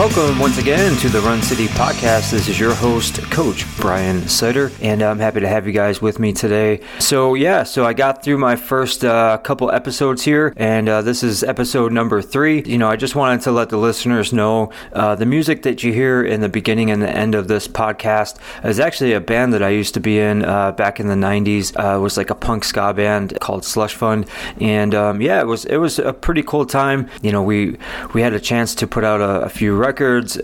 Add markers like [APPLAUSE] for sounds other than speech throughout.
Welcome once again to the Run City podcast. This is your host, Coach Brian Sider, and I'm happy to have you guys with me today. So, yeah, so I got through my first uh, couple episodes here, and uh, this is episode number three. You know, I just wanted to let the listeners know uh, the music that you hear in the beginning and the end of this podcast is actually a band that I used to be in uh, back in the 90s. Uh, it was like a punk ska band called Slush Fund, and um, yeah, it was it was a pretty cool time. You know, we we had a chance to put out a, a few records.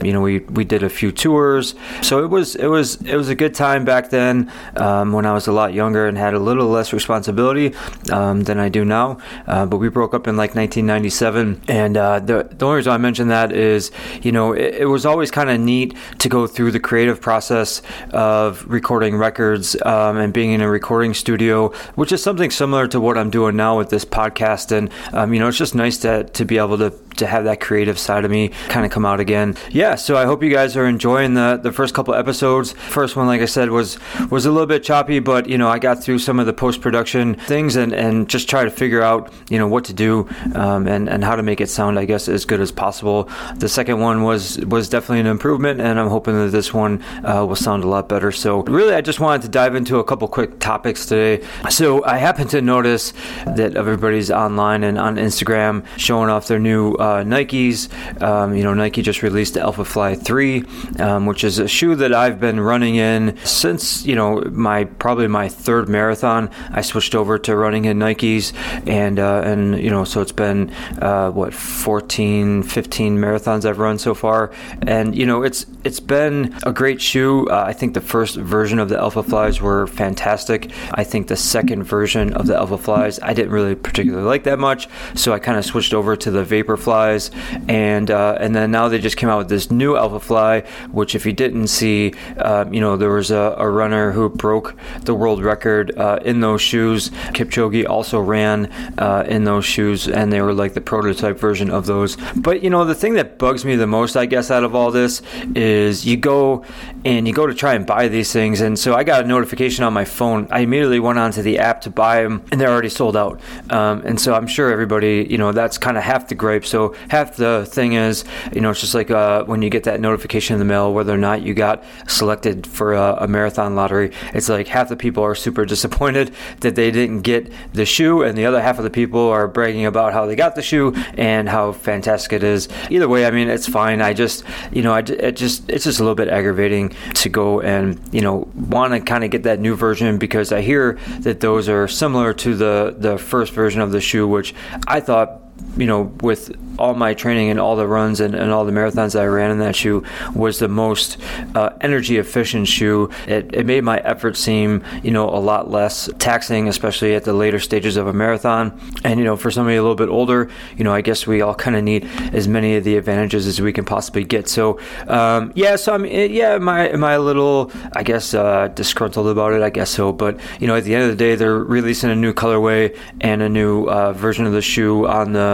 You know, we we did a few tours, so it was it was it was a good time back then um, when I was a lot younger and had a little less responsibility um, than I do now. Uh, but we broke up in like 1997, and uh, the the only reason I mention that is you know it, it was always kind of neat to go through the creative process of recording records um, and being in a recording studio, which is something similar to what I'm doing now with this podcast. And um, you know, it's just nice to to be able to to have that creative side of me kind of come out again. Yeah, so I hope you guys are enjoying the the first couple episodes. First one, like I said, was was a little bit choppy, but you know I got through some of the post production things and and just try to figure out you know what to do um, and and how to make it sound I guess as good as possible. The second one was was definitely an improvement, and I'm hoping that this one uh, will sound a lot better. So really, I just wanted to dive into a couple quick topics today. So I happen to notice that everybody's online and on Instagram showing off their new uh, Nikes. Um, you know, Nike just released the Alpha Fly 3, um, which is a shoe that I've been running in since, you know, my probably my third marathon. I switched over to running in Nikes, and, uh, and you know, so it's been, uh, what, 14, 15 marathons I've run so far. And, you know, it's it's been a great shoe. Uh, I think the first version of the Alpha Flies were fantastic. I think the second version of the Alpha Flies I didn't really particularly like that much, so I kind of switched over to the Vapor Flies, and uh, and then now they just came out with this new Alpha Fly, which if you didn't see, uh, you know there was a, a, runner who broke the world record uh, in those shoes. Kipchoge also ran uh, in those shoes, and they were like the prototype version of those. But you know the thing that bugs me the most, I guess, out of all this is you go and you go to try and buy these things. And so I got a notification on my phone. I immediately went onto the app to buy them, and they're already sold out. Um, and so I'm sure everybody, you know, that's kind of half the gripe. So half the thing is, you know, it's just like uh, when you get that notification in the mail, whether or not you got selected for a, a marathon lottery, it's like half the people are super [LAUGHS] disappointed that they didn't get the shoe, and the other half of the people are bragging about how they got the shoe and how fantastic it is. Either way, I mean, it's fine. I just, you know, I it just it's just a little bit aggravating to go and you know want to kind of get that new version because I hear that those are similar to the the first version of the shoe, which I thought you know with all my training and all the runs and, and all the marathons I ran in that shoe was the most uh, energy efficient shoe. It, it made my effort seem, you know, a lot less taxing, especially at the later stages of a marathon. And, you know, for somebody a little bit older, you know, I guess we all kind of need as many of the advantages as we can possibly get. So, um, yeah, so I'm, yeah, am I, am I a little, I guess, uh, disgruntled about it? I guess so. But, you know, at the end of the day, they're releasing a new colorway and a new uh, version of the shoe on the,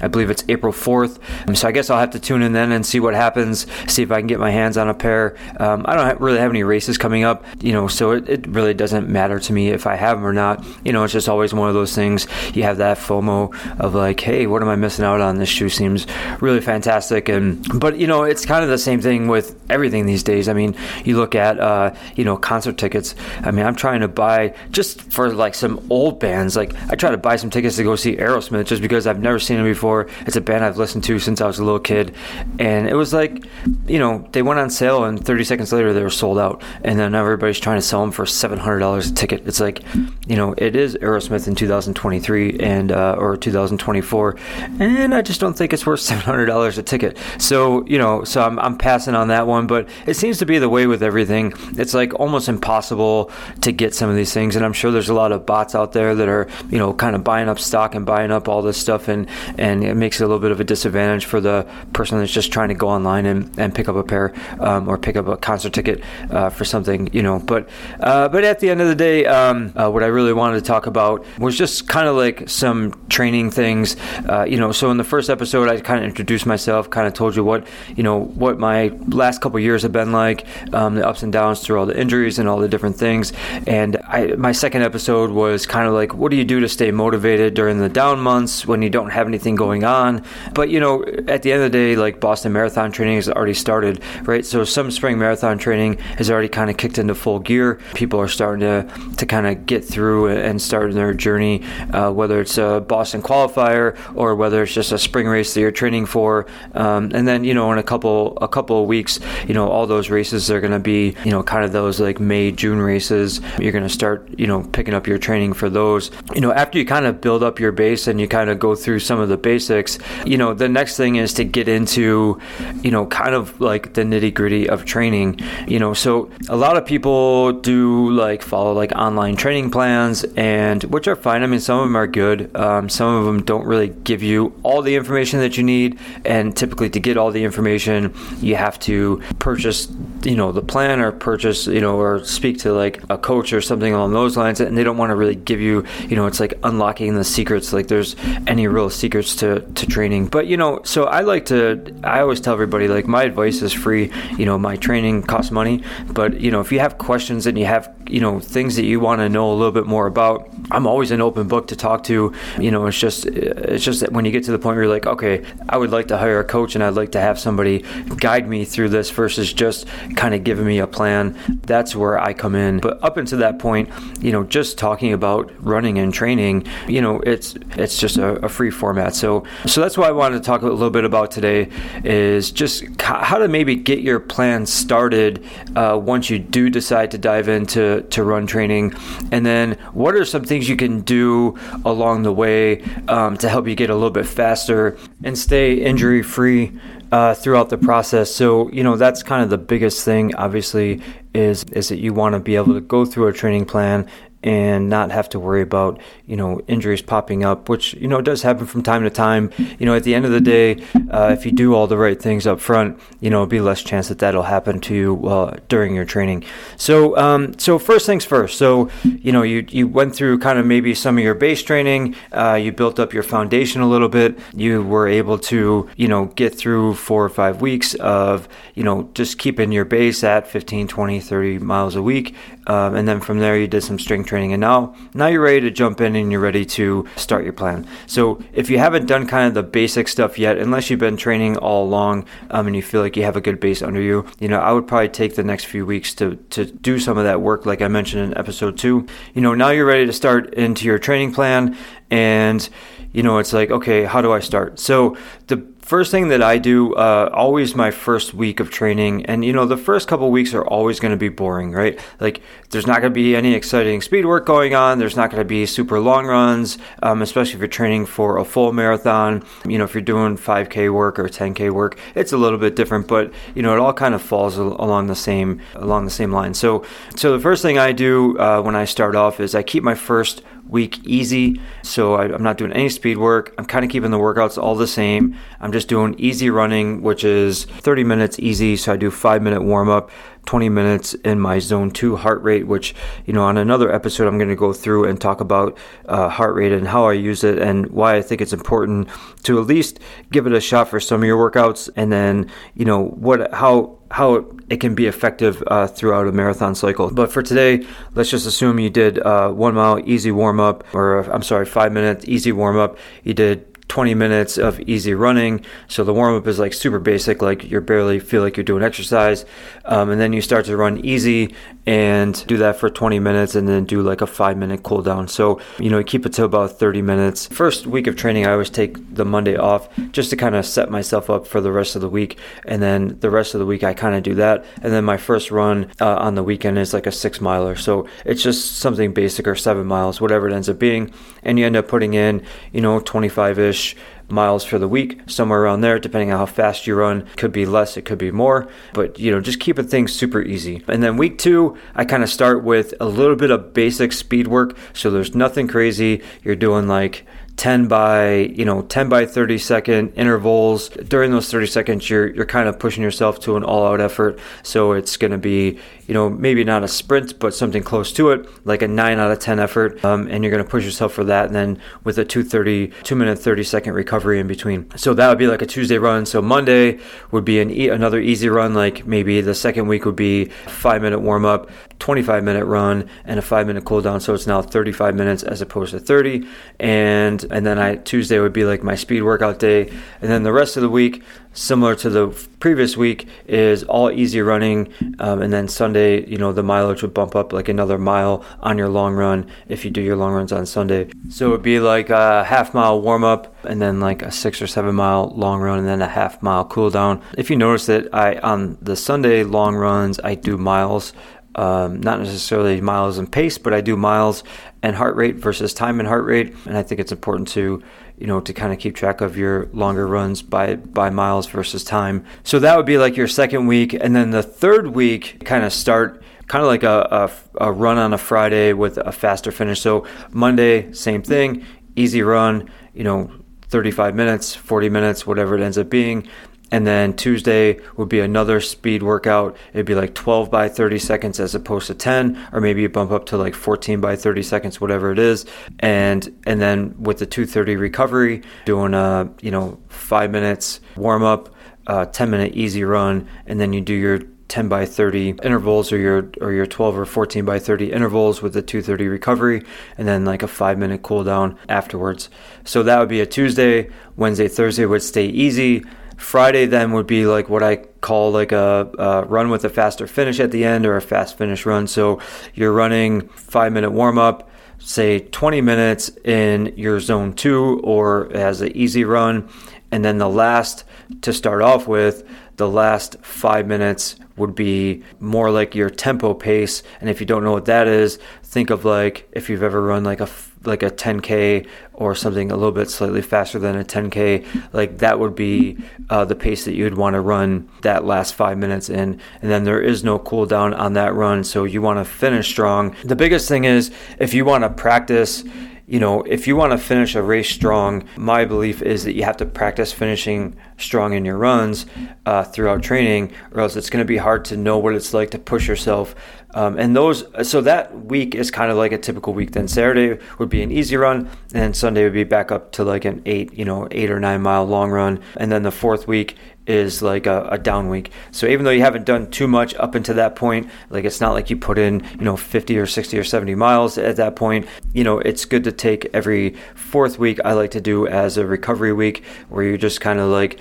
I believe it's April April 4th. Um, so I guess I'll have to tune in then and see what happens, see if I can get my hands on a pair. Um, I don't really have any races coming up, you know, so it, it, really doesn't matter to me if I have them or not. You know, it's just always one of those things. You have that FOMO of like, hey, what am I missing out on? This shoe seems really fantastic. And, but, you know, it's kind of the same thing with everything these days. I mean, you look at, uh, you know, concert tickets. I mean, I'm trying to buy just for like some old bands. Like, I try to buy some tickets to go see Aerosmith just because I've never seen them before. It's a band I've listened to since I was a little kid, and it was like, you know, they went on sale, and 30 seconds later they were sold out, and then everybody's trying to sell them for $700 a ticket. It's like, you know, it is Aerosmith in 2023 and uh, or 2024, and I just don't think it's worth [LAUGHS] $700 a ticket. So you know, so I'm I'm passing on that one, but it seems to be the way with everything. It's like almost impossible to get some of these things, and I'm sure there's a lot of bots out there that are you know kind of buying up stock and buying up all this stuff, and and it makes it a little bit of a disadvantage for the person that's just trying to go online and, and pick up a pair um, or pick up a concert ticket uh, for something, you know. But uh, but at the end of the day, um, uh, what I really wanted to talk about was just kind of like some training things, uh, you know. So in the first episode, I kind of introduced myself, kind of told you what you know what my last couple years have been like, um, the ups and downs through all the injuries and all the different things. And I, my second episode was kind of like, what do you do to stay motivated during the down months when you don't have anything going on. But you know, at the end of the day, like Boston Marathon training has already started, right? So some spring marathon training has already kind of kicked into full gear. People are starting to to kind of get through and start their journey, uh, whether it's a Boston qualifier or whether it's just a spring race that you're training for. Um, and then you know, in a couple a couple of weeks, you know, all those races are going to be you know kind of those like May June races. You're going to start you know picking up your training for those. You know, after you kind of build up your base and you kind of go through some of the basics, you know, the next thing is to get into you know kind of like the nitty gritty of training. You know, so a lot of people do like follow like online training plans and which are fine. I mean, some of them are good. Um, some of them don't really give you all the information that you need, and typically to get all the information, you have to purchase you know the plan or purchase you know or speak to like a coach or something along those lines and they don't want to really give you you know it's like unlocking the secrets like there's any real secrets to to training but you know so i like to i always tell everybody like my advice is free you know my training costs money but you know if you have questions and you have you know things that you want to know a little bit more about i'm always an open book to talk to you know it's just it's just that when you get to the point where you're like okay i would like to hire a coach and i'd like to have somebody guide me through this versus just kind of giving me a plan. That's where I come in. But up until that point, you know, just talking about running and training, you know, it's it's just a, a free format. So so that's why I wanted to talk a little bit about today is just how to maybe get your plan started uh, once you do decide to dive into to run training, and then what are some things you can do along the way um, to help you get a little bit faster and stay injury free uh, throughout the process. So you know that's kind of the biggest thing. Obviously, is is that you want to be able to go through a training plan and not have to worry about you know injuries popping up, which you know does happen from time to time. You know, at the end of the day, uh, if you do all the right things up front, you know, be less chance that that'll happen to you uh, during your training. So, um, so first things first. So, you know, you you went through kind of maybe some of your base training. Uh, you built up your foundation a little bit. You were able to you know get through four or five weeks of you know just keeping your base at 15, 20, 30 miles a week, um, and then from there you did some strength training, and now now you're ready to jump in and you're ready to start your plan. So if you haven't done kind of the basic stuff yet, unless you've been training all along um, and you feel like you have a good base under you, you know I would probably take the next few weeks to to do some of that work, like I mentioned in episode two. You know now you're ready to start into your training plan, and you know it's like okay, how do I start? So the First thing that I do, uh, always my first week of training, and you know, the first couple weeks are always going to be boring, right? Like, there's not going to be any exciting speed work going on. There's not going to be super long runs, um, especially if you're training for a full marathon. You know, if you're doing 5K work or 10K work, it's a little bit different, but you know, it all kind of falls along the same along the same line. So, so the first thing I do uh, when I start off is I keep my first week easy. So I, am not doing any speed work. I'm kind of keeping the workouts all the same. I'm just doing easy running, which is 30 minutes easy. So I do five minute warm up, 20 minutes in my zone two heart rate, which, you know, on another episode, I'm going to go through and talk about uh, heart rate and how I use it and why I think it's important to at least give it a shot for some of your workouts. And then, you know, what, how, how it can be effective uh, throughout a marathon cycle. But for today, let's just assume you did uh, one mile easy warm up, or I'm sorry, five minutes easy warm up. You did 20 minutes of easy running. So the warm up is like super basic, like you barely feel like you're doing exercise. Um, and then you start to run easy and do that for 20 minutes and then do like a five minute cool down. So, you know, keep it to about 30 minutes. First week of training, I always take the Monday off just to kind of set myself up for the rest of the week. And then the rest of the week, I kind of do that. And then my first run uh, on the weekend is like a six miler. So it's just something basic or seven miles, whatever it ends up being. And you end up putting in, you know, 25 ish miles for the week, somewhere around there, depending on how fast you run. Could be less, it could be more, but you know, just keeping things super easy. And then week two, I kind of start with a little bit of basic speed work. So there's nothing crazy. You're doing like 10 by you know 10 by 30 second intervals during those 30 seconds you're you're kind of pushing yourself to an all out effort so it's going to be you know, maybe not a sprint, but something close to it, like a 9 out of 10 effort. Um, and you're going to push yourself for that. And then with a 230, 2 minute 30 second recovery in between. So that would be like a Tuesday run. So Monday would be an e- another easy run, like maybe the second week would be five minute warm up, 25 minute run, and a five minute cool down. So it's now 35 minutes as opposed to 30. And and then I Tuesday would be like my speed workout day. And then the rest of the week, similar to the previous week, is all easy running. Um, and then Sunday, you know, the mileage would bump up like another mile on your long run if you do your long runs on Sunday. So it would be like a half mile warm up and then like a six or seven mile long run and then a half mile cool down. If you notice that I on the Sunday long runs I do miles. Um, not necessarily miles and pace, but I do miles and heart rate versus time and heart rate. And I think it's important to you know, to kind of keep track of your longer runs by by miles versus time. So that would be like your second week, and then the third week kind of start kind of like a, a, a run on a Friday with a faster finish. So Monday, same thing, easy run, you know, 35 minutes, 40 minutes, whatever it ends up being. And then Tuesday would be another speed workout. It'd be like 12 by 30 seconds as opposed to 10, or maybe you bump up to like 14 by 30 seconds, whatever it is. And and then with the 230 recovery, doing a you know five minutes warm up, uh, 10 minute easy run, and then you do your 10 by 30 intervals or your or your 12 or 14 by 30 intervals with the 230 recovery and then like a 5 minute cool down afterwards. So that would be a Tuesday, Wednesday, Thursday would stay easy. Friday then would be like what I call like a, a, run with a faster finish at the end or a fast finish run. So you're running five minute warm up, say 20 minutes in your zone two or as an easy run. And then the last to start off with, the last five minutes would be more like your tempo pace. And if you don't know what that is, think of like if you've ever run like a like a 10k or something a little bit slightly faster than a 10k like that would be uh, the pace that you'd want to run that last five minutes in. And then there is no cool down on that run so you want to finish strong. The biggest thing is if you want to practice you know, if you want to finish a race strong, my belief is that you have to practice finishing strong in your runs uh, throughout training, or else it's going to be hard to know what it's like to push yourself. Um, and those, so that week is kind of like a typical week. Then Saturday would be an easy run, and Sunday would be back up to like an eight, you know, eight or nine mile long run. And then the fourth week is like a, a, down week. So even though you haven't done too much up until that point, like it's not like you put in, you know, 50 or 60 or 70 miles at that point, you know, it's good to take every fourth week I like to do as a recovery week where you're just kind of like,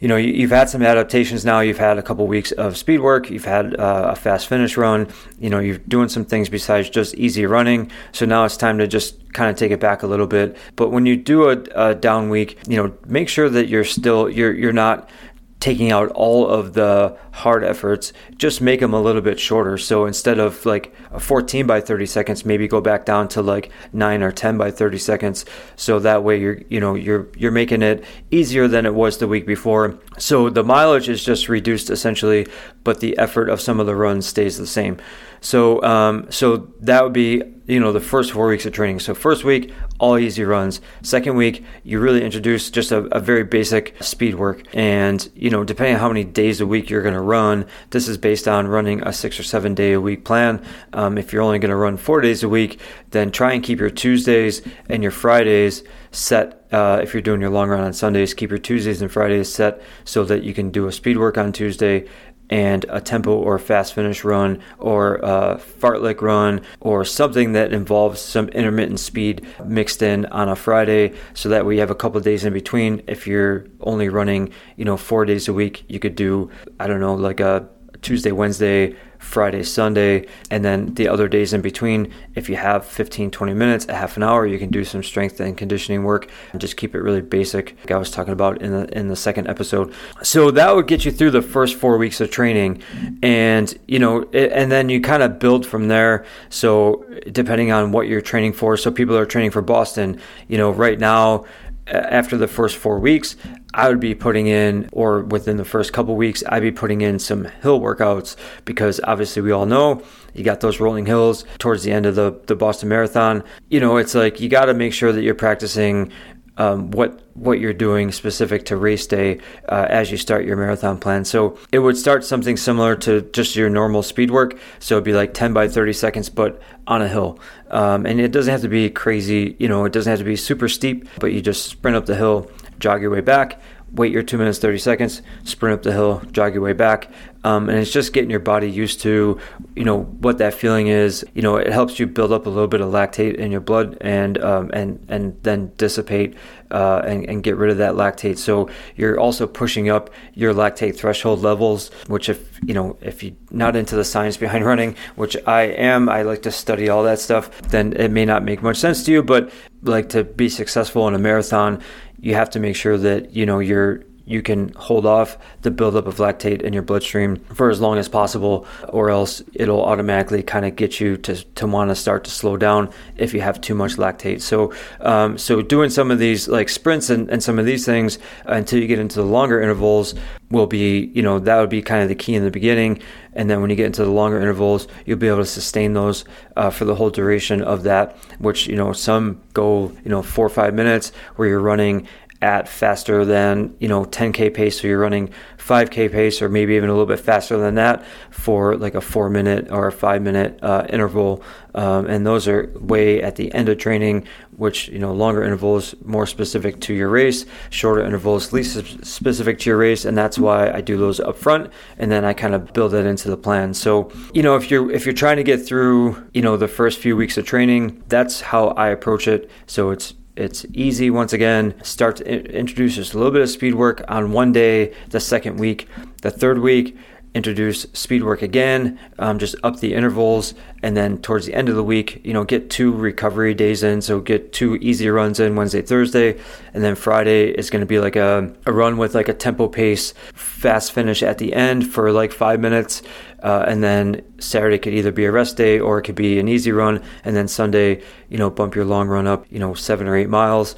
you know, you've had some adaptations now. You've had a couple weeks of speed work. You've had uh, a fast finish run. You know, you're doing some things besides just easy running. So now it's time to just kind of take it back a little bit. But when you do a, a down week, you know, make sure that you're still you're you're not taking out all of the hard efforts, just make them a little bit shorter. So instead of like 14 by 30 seconds, maybe go back down to like 9 or 10 by 30 seconds. So that way you're, you know, you're you're making it easier than it was the week before. So the mileage is just reduced essentially, but the effort of some of the runs stays the same. So um, so that would be you know the first four weeks of training. So first week all easy runs. Second week you really introduce just a, a very basic speed work, and you know depending on how many days a week you're going to run, this is based on running a six or seven day a week plan. Um, if you're only going to run four days a week, then try and keep your Tuesdays and your Fridays set. Uh, if you're doing your long run on Sundays, keep your Tuesdays and Fridays set so that you can do a speed work on Tuesday and a tempo or fast finish run or a fartlek run or something that involves some intermittent speed mixed in on a Friday so that we have a couple days in between. If you're only running, you know, four days a week, you could do, I don't know, like a Tuesday, Wednesday, Friday, Sunday, and then the other days in between. If you have 15, 20 minutes, a half an hour, you can do some strength and conditioning work and just keep it really basic, like I was talking about in the in the second episode. So that would get you through the first four weeks of training, and you know, it, and then you kind of build from there. So depending on what you're training for, so people are training for Boston, you know, right now after the first four weeks, I would be putting in, or within the first couple weeks, I'd be putting in some hill workouts because obviously we all know you got those rolling hills towards the end of the, the Boston Marathon. You know, it's like you got to make sure that you're practicing um, what what you're doing specific to race day uh, as you start your marathon plan. So it would start something similar to just your normal speed work. So it'd be like 10 by 30 seconds, but on a hill. Um, and it doesn't have to be crazy, you know, it doesn't have to be super steep, but you just sprint up the hill, jog your way back, wait your two minutes 30 seconds sprint up the hill jog your way back. Um, and it's just getting your body used to you know what that feeling is. You know it helps you build up a little bit of lactate in your blood and um, and and then dissipate uh, and, and get rid of that lactate. So you're also pushing up your lactate threshold levels which if you know if you're not into the science behind [LAUGHS] running which i am i like to study all that stuff then it may not make much sense to you. But like to be successful in a marathon you have to make sure that you know you're you can hold off the buildup of lactate in your bloodstream for as long as possible, or else it'll automatically kind of get you to, to want to start to slow down if you have too much lactate. So, um, so doing some of these like sprints and, and some of these things until you get into the longer intervals will be, you know, that would be kind of the key in the beginning. And then when you get into the longer intervals, you'll be able to sustain those uh, for the whole duration of that, which, you know, some go, you know, four or five minutes where you're running at faster than you know 10k pace so you're running 5k pace or maybe even a little bit faster than that for like a four minute or a five minute uh, interval. Um, and those are way at the end of training which you know longer intervals more specific to your race shorter intervals least specific to your race and that's why i do those up front and then i kind of build that into the plan. So you know if you're if you're trying to get through you know the first few weeks of training that's how i approach it. So it's it's easy once again. Start to introduce just a little bit of speed work on one day, the second week. The third week, introduce speed work again, um, just up the intervals, and then towards the end of the week, you know, get two recovery days in. So get two easy runs in Wednesday, Thursday, and then Friday is going to be like a, a run with like a tempo pace, fast finish at the end for like five minutes. Uh, and then Saturday could either be a rest day or it could be an easy run. And then Sunday, you know, bump your long run up, you know, seven or eight miles.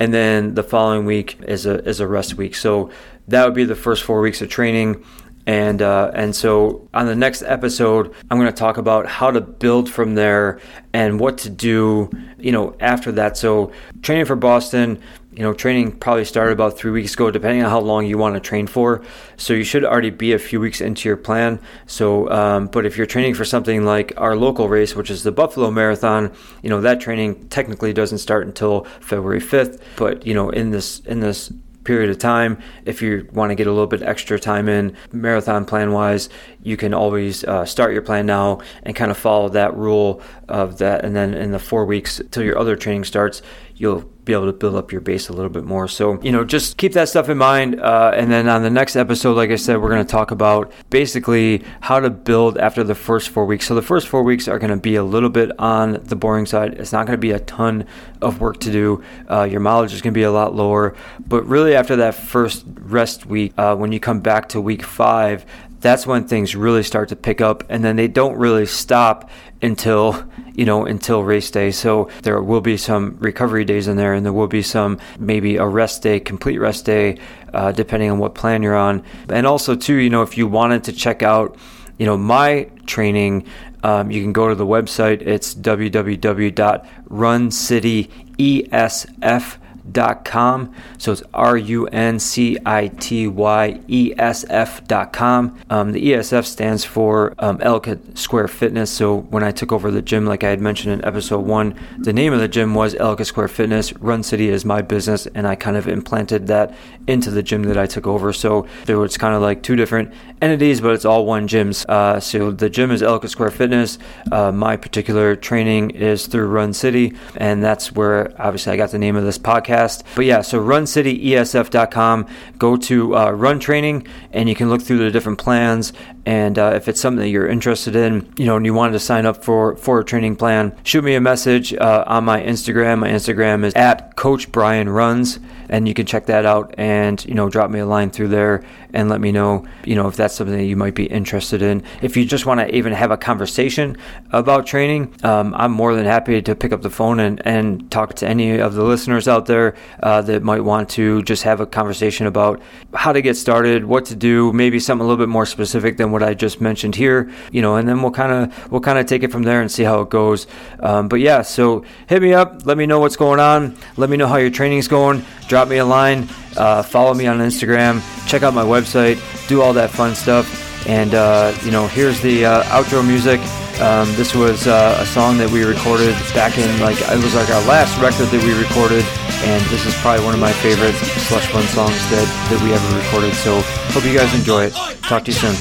And then the following week is a is a rest week. So that would be the first four weeks of training and uh, and so on the next episode i'm going to talk about how to build from there and what to do you know after that. So training for boston you know training probably started about three weeks ago depending on how long you want to train for. So you should already be a few weeks into your plan. So um, but if you're training for something like our local race which is the buffalo marathon you know that training technically doesn't start until february 5th but you know in this in this period of time. If you want to get a little bit extra time in marathon plan wise, you can always uh, start your plan now and kind of follow that rule of that. And then in the four weeks till your other training starts, you'll be able to build up your base a little bit more. So, you know, just keep that stuff in mind. Uh, and then on the next episode, like I said, we're going to talk about basically how to build after the first four weeks. So, the first four weeks are going to be a little bit on the boring side. It's not going to be a ton of work to do. Uh, your mileage is going to be a lot lower. But really, after that first rest week, uh, when you come back to week five, that's when things really start to pick up and then they don't really stop until you know until race day. So there will be some recovery days in there and there will be some maybe a rest day complete rest day uh, depending on what plan you're on. And also too you know if you wanted to check out you know my training um, you can go to the website. It's www.runcityesf.com dot com. So it's R U N C I T Y E S F dot com. Um, the ESF stands for um, Ellicott Square Fitness. So when I took over the gym, like I had mentioned in episode one, the name of the gym was Ellicott Square Fitness. Run City is my business, and I kind of implanted that into the gym that I took over. So there was kind of like two different entities, but it's all one gym. Uh, so the gym is Ellicott Square Fitness. Uh, my particular training is through Run City, and that's where obviously I got the name of this podcast. But yeah, so runcityesf.com. Go to uh, Run Training, and you can look through the different plans. And uh, if it's something that you're interested in, you know, and you wanted to sign up for for a training plan, shoot me a message uh, on my Instagram. My Instagram is at Coach Brian Runs, and you can check that out and you know drop me a line through there and let me know you know if that's something that you might be interested in. If you just want to even have a conversation about training, um, I'm more than happy to pick up the phone and, and talk to any of the listeners out there uh, that might want to just have a conversation about how to get started, what to do, maybe something a little bit more specific than what I just mentioned here, you know, and then we'll kind of we'll kind of take it from there and see how it goes. Um, but yeah, so hit me up, let me know what's going on, let me know how your training's going, drop me a line, uh, follow me on Instagram, check out my website, do all that fun stuff. And uh, you know, here's the uh, outro music. Um, this was uh, a song that we recorded back in like it was like our last record that we recorded, and this is probably one of my favorite slush fund songs that that we ever recorded. So hope you guys enjoy it. Talk to you soon.